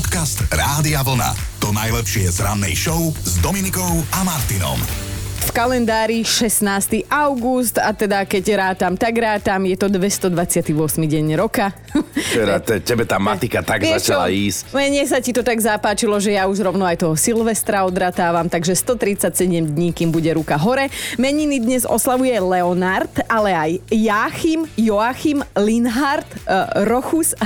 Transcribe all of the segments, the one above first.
Podcast Rádia Vlna. To najlepšie z rannej show s Dominikou a Martinom. V kalendári 16. august a teda keď rátam, tak rátam, je to 228. deň roka. Teda, te, tebe tá matika tak Vieš začala čo? ísť. Mne sa ti to tak zapáčilo, že ja už rovno aj toho Silvestra odratávam, takže 137 dní, kým bude ruka hore. Meniny dnes oslavuje Leonard, ale aj Joachim, Joachim, Linhard, uh, Rochus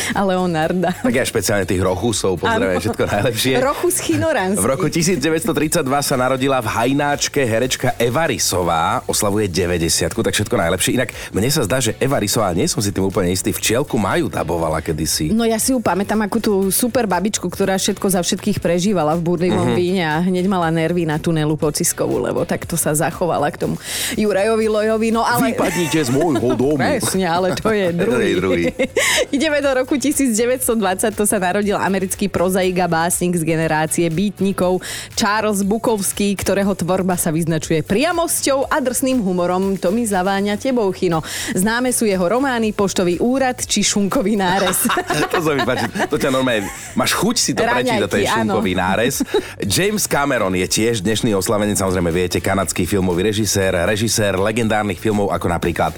a, Leonarda. Tak aj špeciálne tých rochusov, pozdravujem všetko najlepšie. Rochus Chinoranský. V roku 1932 sa narodila v Hajnáčke herečka Eva Risová, oslavuje 90 tak všetko najlepšie. Inak mne sa zdá, že Eva Risová, nie som si tým úplne istý, včielku majú dabovala kedysi. No ja si ju pamätám ako tú super babičku, ktorá všetko za všetkých prežívala v burlivom Mhm. uh-huh. víne a hneď mala nervy na tunelu pociskovú, lebo takto sa zachovala k tomu Jurajovi Lojovi. No ale... Vypadnite z môjho domu. Presne, ale to je druhý. To je druhý. Ideme do roku 1920, to sa narodil americký prozaik a básnik z generácie býtnikov Charles Bukovský, ktorého tvorba sa vyznačuje priamosťou a drsným humorom. To mi zaváňa tebou, Chino. Známe sú jeho romány Poštový úrad či Šunkový nárez. to sa mi páči. To ťa normálne... Máš chuť si to prečítať, to je Raňajky, áno. šunkový nárez. James Cameron je tiež dnešný oslavenec, samozrejme viete, kanadský filmový režisér, režisér legendárnych filmov ako napríklad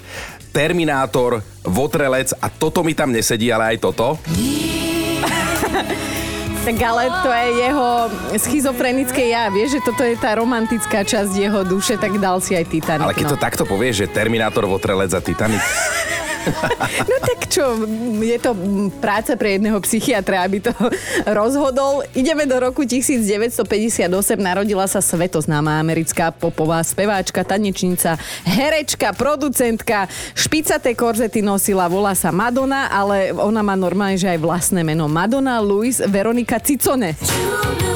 Terminátor, Votrelec a toto mi tam nesedí, ale aj toto. Tak ale to je jeho schizofrenické ja. Vieš, že toto je tá romantická časť jeho duše, tak dal si aj Titanic. Ale keď no. to takto povieš, že Terminátor, Votrelec a Titanic, No tak čo, je to práca pre jedného psychiatra, aby to rozhodol. Ideme do roku 1958, narodila sa svetoznáma americká popová speváčka, tanečnica, herečka, producentka, špicaté korzety nosila, volá sa Madonna, ale ona má normálne, že aj vlastné meno. Madonna Luis Veronika Cicone. Prečo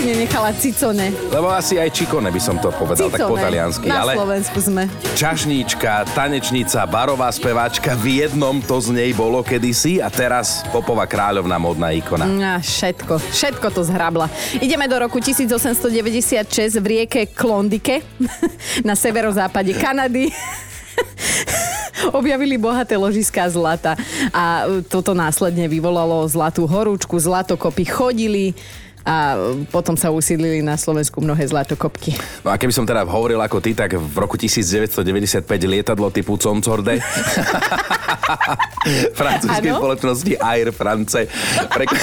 si nenechala Cicone? lebo asi aj Čikone by som to povedal, tak po taliansky. Na Ale Slovensku sme. čašníčka, tanečnica, barová speváčka, v jednom to z nej bolo kedysi a teraz popová kráľovná modná ikona. A všetko, všetko to zhrabla. Ideme do roku 1896 v rieke Klondike na severozápade Kanady. Objavili bohaté ložiská zlata a toto následne vyvolalo zlatú horúčku, zlatokopy chodili a potom sa usídlili na Slovensku mnohé zlatokopky. No a keby som teda hovoril ako ty, tak v roku 1995 lietadlo typu Concorde francúzskej spoločnosti Air France prek...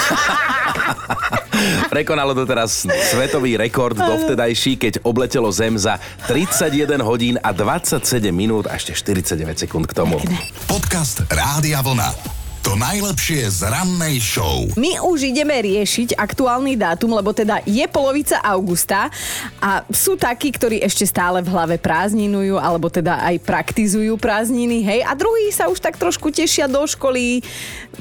prekonalo to teraz svetový rekord dovtedajší, keď obletelo Zem za 31 hodín a 27 minút a ešte 49 sekúnd k tomu. Podcast Rádia Vlna. To najlepšie z rannej show. My už ideme riešiť aktuálny dátum, lebo teda je polovica augusta a sú takí, ktorí ešte stále v hlave prázdninujú, alebo teda aj praktizujú prázdniny, hej, a druhí sa už tak trošku tešia do školy,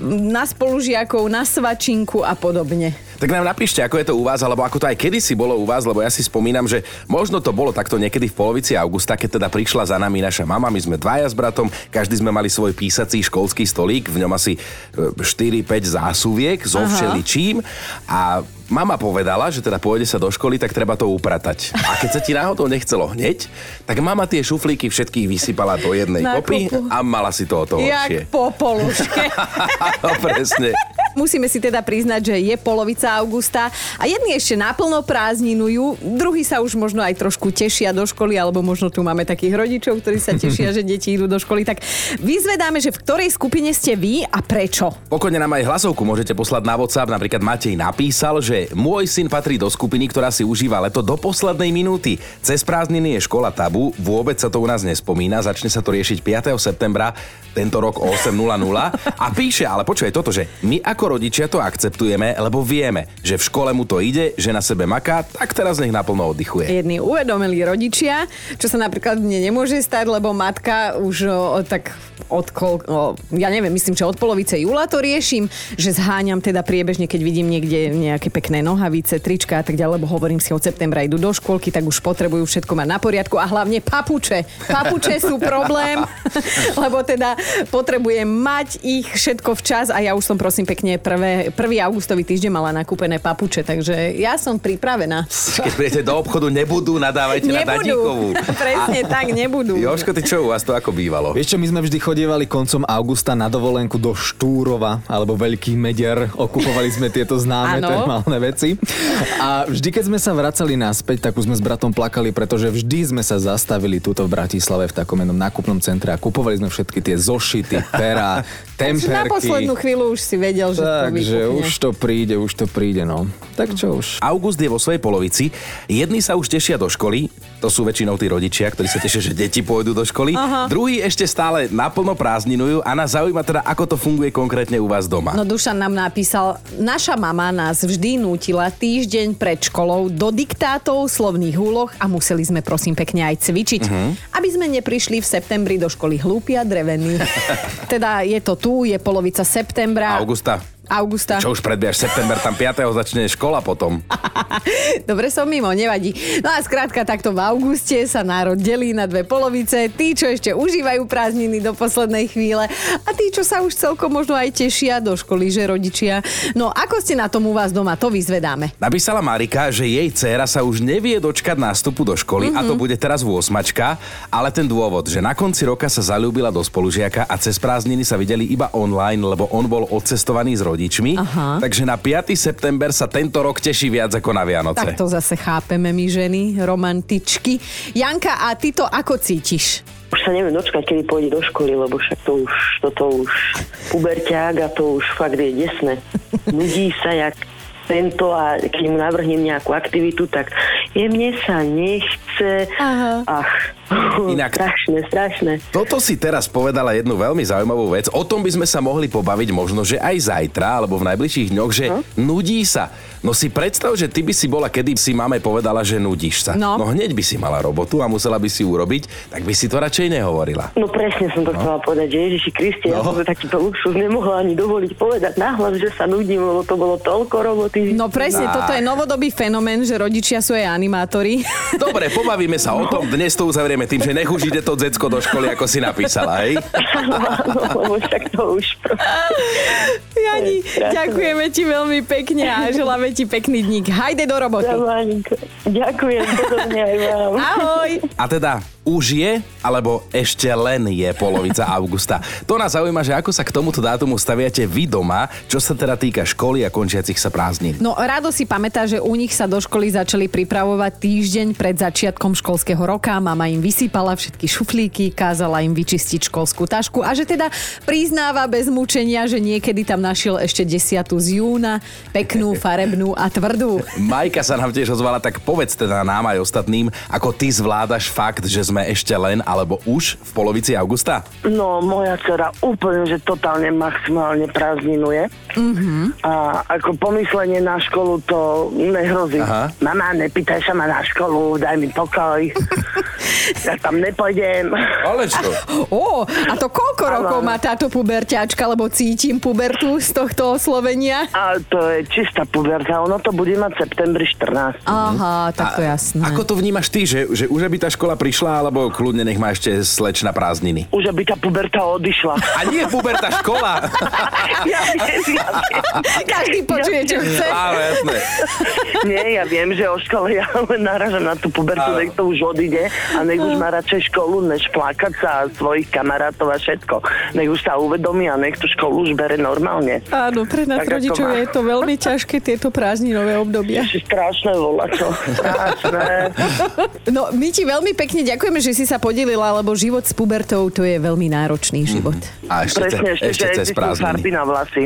na spolužiakov, na svačinku a podobne. Tak nám napíšte, ako je to u vás, alebo ako to aj kedysi bolo u vás, lebo ja si spomínam, že možno to bolo takto niekedy v polovici augusta, keď teda prišla za nami naša mama, my sme dvaja s bratom, každý sme mali svoj písací školský stolík, v ňom asi e, 4-5 zásuviek so všeličím a mama povedala, že teda pôjde sa do školy, tak treba to upratať. A keď sa ti náhodou nechcelo hneď, tak mama tie šuflíky všetkých vysypala do jednej Na kopy a mala si to o to. Jak po poluške. no, presne. Musíme si teda priznať, že je polovica augusta a jedni ešte naplno prázdninujú, druhí sa už možno aj trošku tešia do školy, alebo možno tu máme takých rodičov, ktorí sa tešia, že deti idú do školy. Tak vyzvedáme, že v ktorej skupine ste vy a prečo. Pokojne nám aj hlasovku môžete poslať na WhatsApp. Napríklad Matej napísal, že môj syn patrí do skupiny, ktorá si užíva leto do poslednej minúty. Cez prázdniny je škola tabu, vôbec sa to u nás nespomína, začne sa to riešiť 5. septembra tento rok o 8.00 a píše, ale počuje toto, že my ako rodičia to akceptujeme, lebo vieme, že v škole mu to ide, že na sebe maká, tak teraz nech naplno oddychuje. Jedni uvedomili rodičia, čo sa napríklad mne nemôže stať, lebo matka už o, tak od, kol, o, ja neviem, myslím, že od polovice júla to riešim, že zháňam teda priebežne, keď vidím niekde nejaké pekné nohavice, trička a tak ďalej, lebo hovorím si od septembra idú do škôlky, tak už potrebujú všetko mať na poriadku a hlavne papuče. Papuče sú problém, lebo teda potrebujem mať ich všetko včas a ja už som prosím pekne prvé, 1. augustový týždeň mala nakúpené papuče, takže ja som pripravená. Keď prídete do obchodu, nebudú, nadávajte na Dadíkovú. Presne tak, nebudú. Joško, ty čo, u vás to ako bývalo? Vieš čo, my sme vždy chodili chodievali koncom augusta na dovolenku do Štúrova alebo Veľký Medier. Okupovali sme tieto známe Áno. termálne veci. A vždy, keď sme sa vracali naspäť, tak už sme s bratom plakali, pretože vždy sme sa zastavili túto v Bratislave v takom jednom nákupnom centre a kupovali sme všetky tie zošity, pera, Takže na poslednú temperky. chvíľu už si vedel, že to Takže vypukne. už to príde, už to príde, no. Tak čo už. August je vo svojej polovici. Jedni sa už tešia do školy, to sú väčšinou tí rodičia, ktorí sa tešia, že deti pôjdu do školy. Aha. Druhí ešte stále naplno prázdninujú a nás zaujíma teda, ako to funguje konkrétne u vás doma. No Dušan nám napísal, naša mama nás vždy nútila týždeň pred školou do diktátov, slovných úloh a museli sme prosím pekne aj cvičiť, Mhm. aby sme neprišli v septembri do školy hlúpi a drevení. teda je to tu, je polovica septembra. Augusta, Augusta. čo už predbiaš september, tam 5. začne škola potom. Dobre som mimo, nevadí. No a skrátka takto v auguste sa národ delí na dve polovice. Tí, čo ešte užívajú prázdniny do poslednej chvíle a tí, čo sa už celkom možno aj tešia do školy, že rodičia. No ako ste na tom u vás doma, to vyzvedáme. Napísala Marika, že jej dcéra sa už nevie dočkať nástupu do školy mm-hmm. a to bude teraz v osmačka, ale ten dôvod, že na konci roka sa zalúbila do spolužiaka a cez prázdniny sa videli iba online, lebo on bol odcestovaný s rodičmi. Aha. Takže na 5. september sa tento rok teší viac ako na Vianoce. Tak to zase chápeme my ženy, romantičky. Janka, a ty to ako cítiš? Už sa neviem dočkať, kedy pôjde do školy, lebo však to už, toto už puberťák a to už fakt je desné. Nudí sa jak tento a keď mu navrhnem nejakú aktivitu, tak jemne sa nechce. Aha. Ach, Inak- strašné, strašné. Toto si teraz povedala jednu veľmi zaujímavú vec. O tom by sme sa mohli pobaviť možno, že aj zajtra alebo v najbližších dňoch, že nudí sa. No si predstav, že ty by si bola, kedy si máme povedala, že nudíš sa. No. no hneď by si mala robotu a musela by si urobiť, tak by si to radšej nehovorila. No presne som to chcela povedať, že Ježiši Kriste, ja No. som si takýto luxus nemohla ani dovoliť povedať nahlas, že sa nudím, lebo to bolo toľko roboty. No presne, Á. toto je novodobý fenomén, že rodičia sú aj animátori. Dobre, pobavíme sa o tom. Dnes to uzavrieme tým, že nech už ide to decko do školy, ako si napísala, hej? Áno, však to už. Jani, ďakujeme ti veľmi pekne a želáme ti pekný dník. Hajde do roboty. Ďakujem, podobne aj vám. Ahoj. A teda už je, alebo ešte len je polovica augusta. To nás zaujíma, že ako sa k tomuto dátumu staviate vy doma, čo sa teda týka školy a končiacich sa prázdnin. No Rado si pamätá, že u nich sa do školy začali pripravovať týždeň pred začiatkom školského roka. Mama im vysypala všetky šuflíky, kázala im vyčistiť školskú tašku a že teda priznáva bez mučenia, že niekedy tam našiel ešte desiatu z júna, peknú, farebnú a tvrdú. Majka sa nám tiež ozvala, tak povedz teda nám aj ostatným, ako ty zvládaš fakt, že sme ešte len alebo už v polovici augusta? No, moja dcera úplne, že totálne maximálne prázdninuje. Mm-hmm. A ako pomyslenie na školu to nehrozí. Aha. Mama, nepýtaj sa ma na školu, daj mi pokoj. ja tam nepôjdem. Ale čo? Ó, a to koľko rokov má táto puberťačka, lebo cítim pubertu z tohto oslovenia? A to je čistá puberta, ono to bude mať septembri 14. Aha, tak to jasné. Ako to vnímaš ty, že, že už aby tá škola prišla, alebo kľudne nech má ešte slečna prázdniny? Už aby tá puberta odišla. A nie puberta škola. ja viem, ja viem. Každý počuje, čo chce. Áno. Nie, ja viem, že o škole ja len naražam na tú pubertu, nech to už odíde a nech už má radšej školu, než plakať sa a svojich kamarátov a všetko. Nech už sa uvedomí a nech tú školu už bere normálne. Áno, pre nás Tak rodičov je to veľmi ťažké, tieto prázdninové obdobia. Ešte strašné volačo. Strašné. No, my ti veľmi pekne ďakujeme, že si sa podelila, lebo život s pubertou to je veľmi náročný život. A ešte, Presne, ešte, ešte cez existujú farby prázdniny. na vlasy.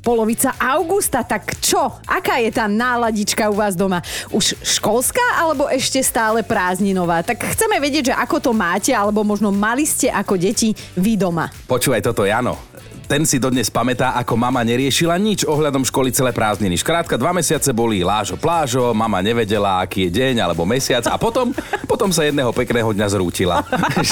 Polovica augusta, tak čo? Aká je tá náladička u vás doma? Už školská alebo ešte stále prázdninová? Tak chceme vedieť, že ako to máte, alebo možno mali ste ako deti vy doma. Počúvaj toto, Jano. Ten si dodnes pamätá, ako mama neriešila nič ohľadom školy celé prázdniny. Škrátka, dva mesiace boli lážo plážo, mama nevedela, aký je deň alebo mesiac a potom, potom sa jedného pekného dňa zrútila.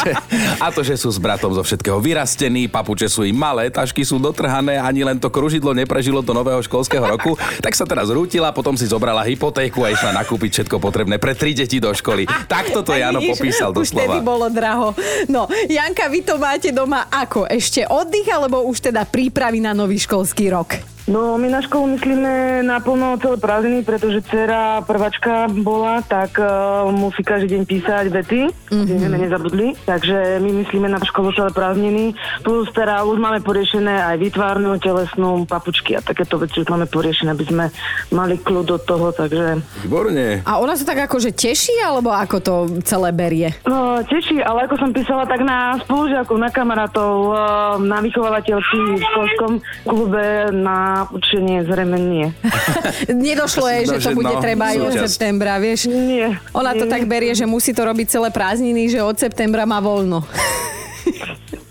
A to, že sú s bratom zo všetkého vyrastení, papuče sú im malé, tašky sú dotrhané, ani len to kružidlo neprežilo do nového školského roku, tak sa teraz zrútila, potom si zobrala hypotéku a išla nakúpiť všetko potrebné pre tri deti do školy. Takto to Jano popísal Už doslova. tedy bolo draho. No, Janka, vy to máte doma ako? Ešte oddych, alebo už teda prípravy na nový školský rok? No, my na školu myslíme naplno celé prázdniny, pretože dcera prvačka bola, tak uh, musí každý deň písať vety, mm-hmm. že sme nezabudli. Takže my myslíme na školu celé prázdniny. Plus teda už máme poriešené aj vytvárnu, telesnú, papučky a takéto veci už máme poriešené, aby sme mali kľud od toho, takže... Výborne. A ona sa tak akože teší, alebo ako to celé berie? No, teší, ale ako som písala, tak na spolužiakov, na kamarátov, uh, na vychovateľky v školskom klube, na učenie zrejme nie. Nedošlo jej, že to bude no, treba aj od septembra, vieš? Nie. Ona to nie. tak berie, že musí to robiť celé prázdniny, že od septembra má voľno.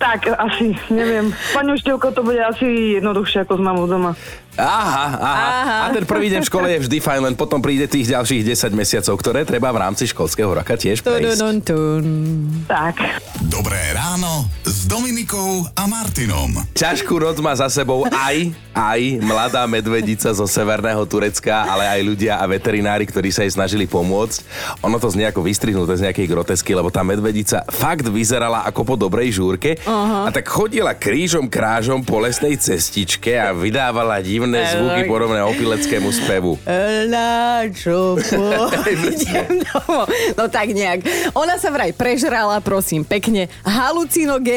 Tak, asi, neviem. Pani učiteľko, to bude asi jednoduchšie ako s mamou doma. Aha, aha, Aha. A ten prvý deň v škole je vždy fajn, len potom príde tých ďalších 10 mesiacov, ktoré treba v rámci školského roka tiež prejsť. Tak. Dobré ráno s Dominikou a Martinom. Ťažkú noc má za sebou aj, aj mladá medvedica zo severného Turecka, ale aj ľudia a veterinári, ktorí sa jej snažili pomôcť. Ono to z nejako vystrihnuté z nejakej grotesky, lebo tá medvedica fakt vyzerala ako po dobrej žúrke a tak chodila krížom krážom po lesnej cestičke a vydávala divné zvuky podobné opileckému spevu. Na čo domov? No tak nejak. Ona sa vraj prežrala, prosím, pekne,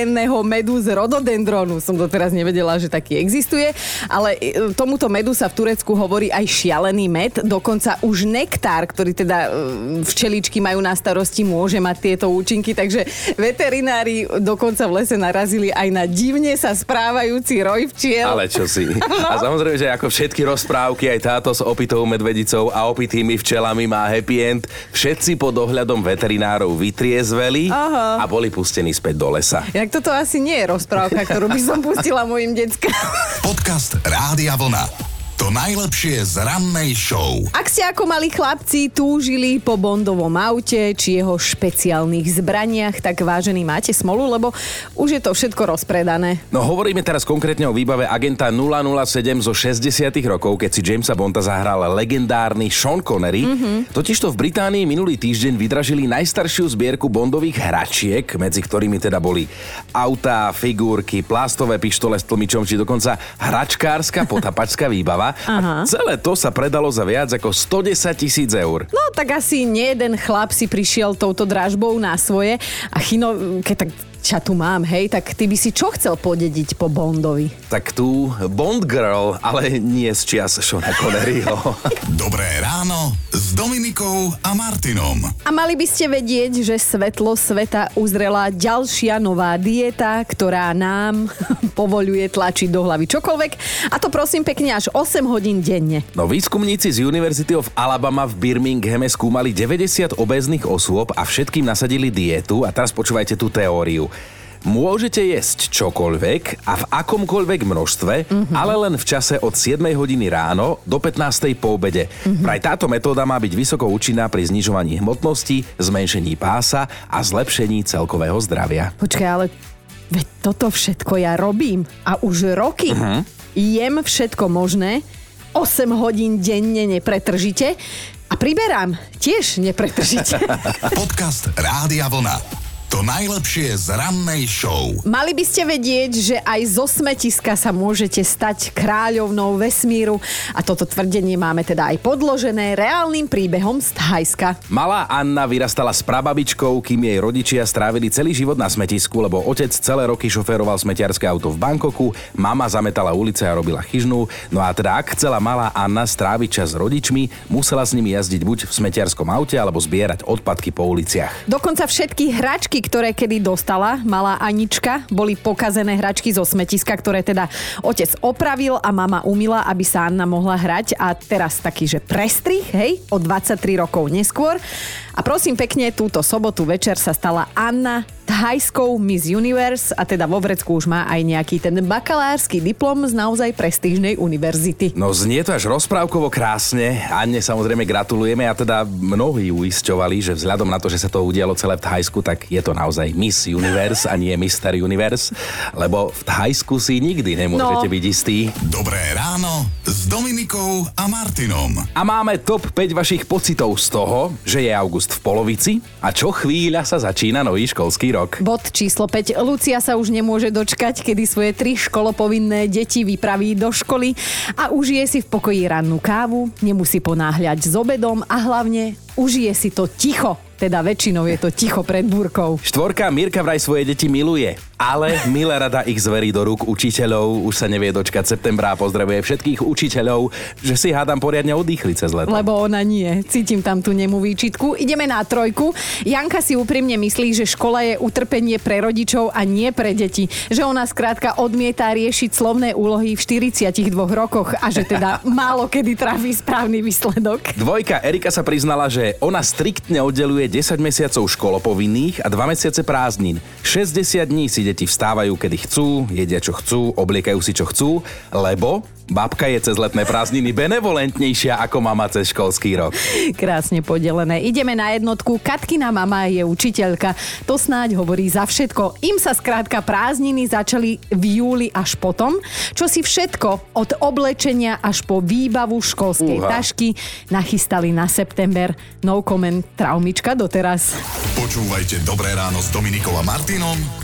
halucinogénneho medu z rododendronu. Som doteraz nevedela, že taký existuje, ale e, tomuto medu sa v Turecku hovorí aj šialený med. Dokonca už nektár, ktorý teda e, včeličky majú na starosti, môže mať tieto účinky, takže veterinári dokonca v lese narazili aj na divne sa správajúci roj včiel. Ale čo si. A samozrejme, že ako všetky rozprávky, aj táto s opitou medvedicou a opitými včelami má happy end. Všetci pod dohľadom veterinárov vytriezveli Aha. a boli pustení späť do lesa. Inak toto asi nie je rozprávka, ktorú by som pustila mojim deckám. Podcast Rádia Vlna. To najlepšie z rannej show. Ak ste ako mali chlapci túžili po Bondovom aute či jeho špeciálnych zbraniach, tak vážený máte smolu, lebo už je to všetko rozpredané. No hovoríme teraz konkrétne o výbave agenta 007 zo 60 rokov, keď si Jamesa Bonda zahral legendárny Sean Connery. Mm-hmm. Totižto v Británii minulý týždeň vydražili najstaršiu zbierku Bondových hračiek, medzi ktorými teda boli autá, figurky, plastové pištole s tlmičom, či dokonca hračkárska potapačská výbava. A celé to sa predalo za viac ako 110 tisíc eur. No tak asi nie jeden chlap si prišiel touto dražbou na svoje a Chino, keď tak ťa tu mám, hej, tak ty by si čo chcel podediť po Bondovi? Tak tu Bond Girl, ale nie z čias Seana Conneryho. Dobré ráno s Dominikou a Martinom. A mali by ste vedieť, že svetlo sveta uzrela ďalšia nová dieta, ktorá nám povoluje tlačiť do hlavy čokoľvek. A to prosím pekne až 8 hodín denne. No výskumníci z University of Alabama v Birminghame skúmali 90 obéznych osôb a všetkým nasadili dietu a teraz počúvajte tú teóriu. Môžete jesť čokoľvek a v akomkoľvek množstve, mm-hmm. ale len v čase od 7 hodiny ráno do 15. po obede. Mm-hmm. Vraj táto metóda má byť vysoko účinná pri znižovaní hmotnosti, zmenšení pása a zlepšení celkového zdravia. Počkaj, ale veď toto všetko ja robím. A už roky uh-huh. jem všetko možné, 8 hodín denne nepretržite a priberám tiež nepretržite. Podcast Rádia Vlna. To najlepšie z rannej show. Mali by ste vedieť, že aj zo smetiska sa môžete stať kráľovnou vesmíru a toto tvrdenie máme teda aj podložené reálnym príbehom z Thajska. Malá Anna vyrastala s prababičkou, kým jej rodičia strávili celý život na smetisku, lebo otec celé roky šoféroval smetiarské auto v Bankoku, mama zametala ulice a robila chyžnú, no a teda ak chcela malá Anna stráviť čas s rodičmi, musela s nimi jazdiť buď v smetiarskom aute alebo zbierať odpadky po uliciach. Dokonca všetky hračky, ktoré kedy dostala malá Anička, boli pokazené hračky zo smetiska, ktoré teda otec opravil a mama umila, aby sa Anna mohla hrať a teraz taký, že prestrih, hej, o 23 rokov neskôr. A prosím pekne, túto sobotu večer sa stala Anna thajskou Miss Universe a teda vo vrecku už má aj nejaký ten bakalársky diplom z naozaj prestížnej univerzity. No znie to až rozprávkovo krásne. Anne samozrejme gratulujeme a teda mnohí uisťovali, že vzhľadom na to, že sa to udialo celé v Thajsku, tak je to naozaj Miss Universe a nie Mister Universe, lebo v Thajsku si nikdy nemôžete No. byť istí. Dobré ráno s Dominikou a Martinom. A máme top 5 vašich pocitov z toho, že je august august v polovici a čo chvíľa sa začína nový školský rok. Bod číslo 5. Lucia sa už nemôže dočkať, kedy svoje tri školopovinné deti vypraví do školy a užije si v pokoji rannú kávu, nemusí ponáhľať s obedom a hlavne užije si to ticho. Teda väčšinou je to ticho pred búrkou. Štvorka Mirka vraj svoje deti miluje, ale milé rada ich zverí do rúk učiteľov. Už sa nevie dočkať septembra a pozdravuje všetkých učiteľov, že si hádam poriadne oddychli cez leto. Lebo ona nie. Cítim tam tú nemú výčitku. Ideme na trojku. Janka si úprimne myslí, že škola je utrpenie pre rodičov a nie pre deti. Že ona skrátka odmieta riešiť slovné úlohy v 42 rokoch a že teda málo kedy trafí správny výsledok. Dvojka Erika sa priznala, že ona striktne oddeluje 10 mesiacov školopovinných a 2 mesiace prázdnin. 60 dní si deti vstávajú, kedy chcú, jedia čo chcú, obliekajú si čo chcú, lebo babka je cez letné prázdniny benevolentnejšia ako mama cez školský rok. Krásne podelené. Ideme na jednotku. Katkina mama je učiteľka. To snáď hovorí za všetko. Im sa skrátka prázdniny začali v júli až potom, čo si všetko od oblečenia až po výbavu školskej Uha. tašky nachystali na september. No comment, traumička doteraz. Počúvajte Dobré ráno s Dominikom a Martinom